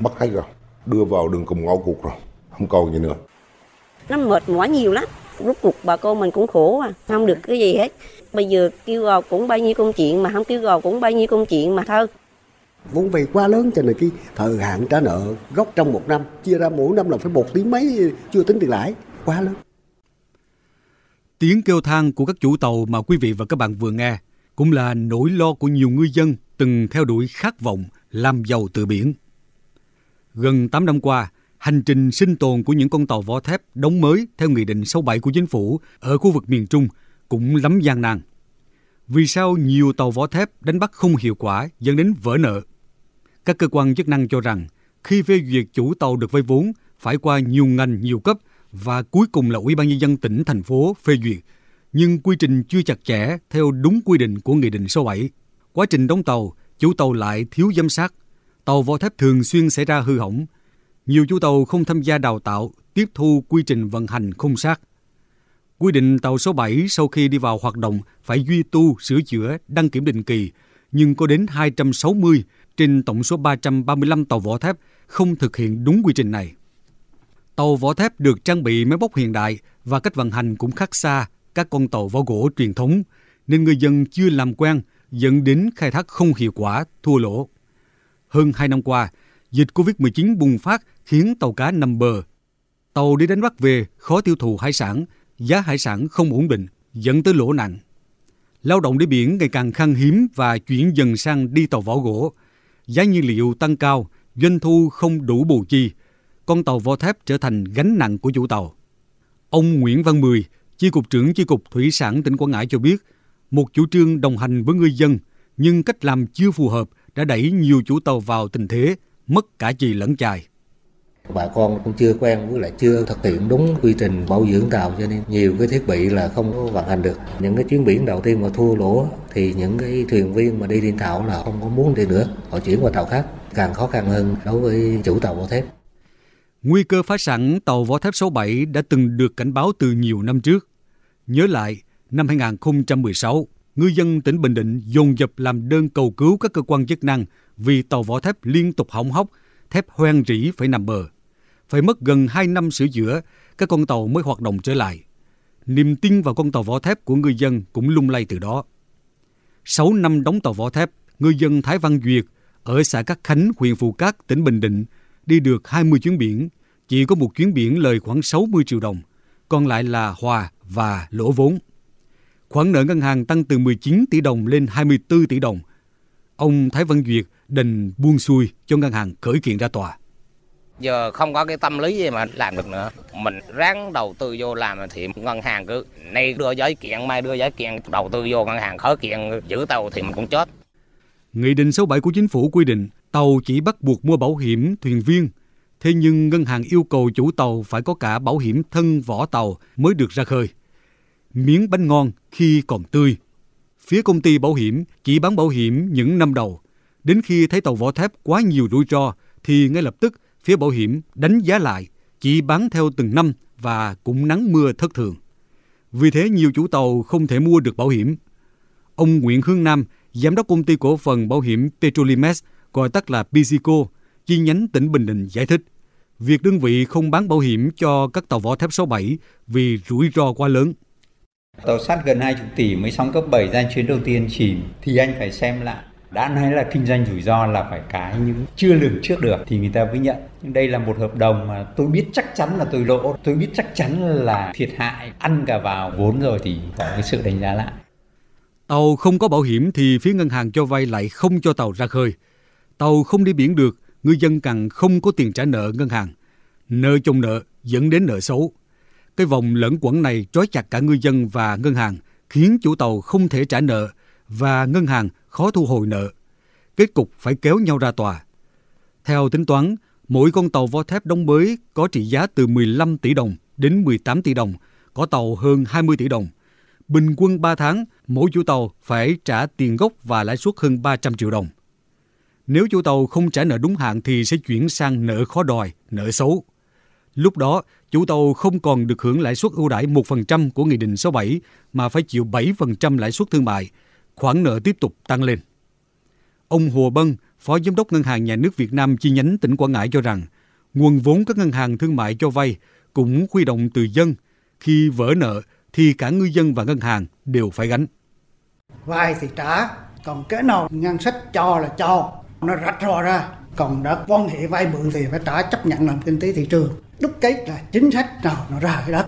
mất hết rồi, đưa vào đường cùng ngõ cụt rồi, không còn gì nữa. Nó mệt mỏi nhiều lắm, rút cuộc bà con mình cũng khổ à, không được cái gì hết. Bây giờ kêu gào cũng bao nhiêu công chuyện mà không kêu gào cũng bao nhiêu công chuyện mà thôi. Vốn vay quá lớn cho nên cái thời hạn trả nợ gốc trong một năm chia ra mỗi năm là phải một tỷ mấy chưa tính tiền lãi quá lớn. Tiếng kêu than của các chủ tàu mà quý vị và các bạn vừa nghe cũng là nỗi lo của nhiều ngư dân từng theo đuổi khát vọng làm giàu từ biển. Gần 8 năm qua, hành trình sinh tồn của những con tàu vỏ thép đóng mới theo Nghị định 67 của chính phủ ở khu vực miền Trung cũng lắm gian nan. Vì sao nhiều tàu vỏ thép đánh bắt không hiệu quả dẫn đến vỡ nợ? Các cơ quan chức năng cho rằng khi phê duyệt chủ tàu được vay vốn phải qua nhiều ngành, nhiều cấp và cuối cùng là Ủy ban nhân dân tỉnh thành phố phê duyệt, nhưng quy trình chưa chặt chẽ theo đúng quy định của Nghị định số 7. Quá trình đóng tàu, chủ tàu lại thiếu giám sát, tàu vỏ thép thường xuyên xảy ra hư hỏng. Nhiều chủ tàu không tham gia đào tạo, tiếp thu quy trình vận hành không sát. Quy định tàu số 7 sau khi đi vào hoạt động phải duy tu, sửa chữa, đăng kiểm định kỳ, nhưng có đến 260 trên tổng số 335 tàu vỏ thép không thực hiện đúng quy trình này. Tàu vỏ thép được trang bị máy móc hiện đại và cách vận hành cũng khác xa các con tàu vỏ gỗ truyền thống, nên người dân chưa làm quen dẫn đến khai thác không hiệu quả, thua lỗ. Hơn 2 năm qua, dịch COVID-19 bùng phát khiến tàu cá nằm bờ. Tàu đi đánh bắt về khó tiêu thụ hải sản, giá hải sản không ổn định, dẫn tới lỗ nặng. Lao động đi biển ngày càng khan hiếm và chuyển dần sang đi tàu vỏ gỗ. Giá nhiên liệu tăng cao, doanh thu không đủ bù chi. Con tàu vỏ thép trở thành gánh nặng của chủ tàu. Ông Nguyễn Văn Mười, Chi cục trưởng Chi cục Thủy sản tỉnh Quảng Ngãi cho biết, một chủ trương đồng hành với ngư dân nhưng cách làm chưa phù hợp đã đẩy nhiều chủ tàu vào tình thế mất cả chì lẫn chài. Bà con cũng chưa quen với lại chưa thực hiện đúng quy trình bảo dưỡng tàu cho nên nhiều cái thiết bị là không có vận hành được. Những cái chuyến biển đầu tiên mà thua lỗ thì những cái thuyền viên mà đi trên tàu là không có muốn đi nữa, họ chuyển qua tàu khác, càng khó khăn hơn đối với chủ tàu vỏ thép. Nguy cơ phá sản tàu vỏ thép số 7 đã từng được cảnh báo từ nhiều năm trước. Nhớ lại, năm 2016, ngư dân tỉnh Bình Định dồn dập làm đơn cầu cứu các cơ quan chức năng vì tàu vỏ thép liên tục hỏng hóc, thép hoen rỉ phải nằm bờ. Phải mất gần 2 năm sửa chữa, các con tàu mới hoạt động trở lại. Niềm tin vào con tàu vỏ thép của ngư dân cũng lung lay từ đó. 6 năm đóng tàu vỏ thép, ngư dân Thái Văn Duyệt ở xã Cát Khánh, huyện Phù Cát, tỉnh Bình Định đi được 20 chuyến biển, chỉ có một chuyến biển lời khoảng 60 triệu đồng, còn lại là hòa và lỗ vốn. Khoản nợ ngân hàng tăng từ 19 tỷ đồng lên 24 tỷ đồng. Ông Thái Văn Duyệt đành buông xuôi cho ngân hàng khởi kiện ra tòa. Giờ không có cái tâm lý gì mà làm được nữa. Mình ráng đầu tư vô làm thì ngân hàng cứ nay đưa giấy kiện, mai đưa giấy kiện, đầu tư vô ngân hàng khởi kiện giữ tàu thì mình cũng chết. Nghị định 67 của chính phủ quy định tàu chỉ bắt buộc mua bảo hiểm thuyền viên. Thế nhưng ngân hàng yêu cầu chủ tàu phải có cả bảo hiểm thân vỏ tàu mới được ra khơi. Miếng bánh ngon khi còn tươi. Phía công ty bảo hiểm chỉ bán bảo hiểm những năm đầu. Đến khi thấy tàu vỏ thép quá nhiều rủi ro thì ngay lập tức phía bảo hiểm đánh giá lại, chỉ bán theo từng năm và cũng nắng mưa thất thường. Vì thế nhiều chủ tàu không thể mua được bảo hiểm. Ông Nguyễn Hương Nam, giám đốc công ty cổ phần bảo hiểm Petrolimex, gọi tắt là Pisico, chi nhánh tỉnh Bình Định giải thích, việc đơn vị không bán bảo hiểm cho các tàu vỏ thép số 7 vì rủi ro quá lớn. Tàu sắt gần 20 tỷ mới xong cấp 7 ra chuyến đầu tiên chìm thì anh phải xem lại đã nói là kinh doanh rủi ro là phải cái những chưa lường trước được thì người ta mới nhận. Nhưng đây là một hợp đồng mà tôi biết chắc chắn là tôi lỗ. Tôi biết chắc chắn là thiệt hại, ăn cả vào vốn rồi thì có cái sự đánh giá lại. Tàu không có bảo hiểm thì phía ngân hàng cho vay lại không cho tàu ra khơi. Tàu không đi biển được, ngư dân càng không có tiền trả nợ ngân hàng. Nợ chồng nợ dẫn đến nợ xấu cái vòng lẫn quẩn này trói chặt cả ngư dân và ngân hàng khiến chủ tàu không thể trả nợ và ngân hàng khó thu hồi nợ. Kết cục phải kéo nhau ra tòa. Theo tính toán, mỗi con tàu vỏ thép đóng mới có trị giá từ 15 tỷ đồng đến 18 tỷ đồng, có tàu hơn 20 tỷ đồng. Bình quân 3 tháng, mỗi chủ tàu phải trả tiền gốc và lãi suất hơn 300 triệu đồng. Nếu chủ tàu không trả nợ đúng hạn thì sẽ chuyển sang nợ khó đòi, nợ xấu. Lúc đó, chủ tàu không còn được hưởng lãi suất ưu đãi 1% của Nghị định số 7 mà phải chịu 7% lãi suất thương mại, khoản nợ tiếp tục tăng lên. Ông Hồ Bân, Phó Giám đốc Ngân hàng Nhà nước Việt Nam chi nhánh tỉnh Quảng Ngãi cho rằng, nguồn vốn các ngân hàng thương mại cho vay cũng huy động từ dân. Khi vỡ nợ thì cả ngư dân và ngân hàng đều phải gánh. Vay thì trả, còn cái nào ngân sách cho là cho, nó rạch rò ra. Còn đã quan hệ vay mượn thì phải trả chấp nhận làm kinh tế thị trường. Đúc kết là chính sách nào nó ra cái đó.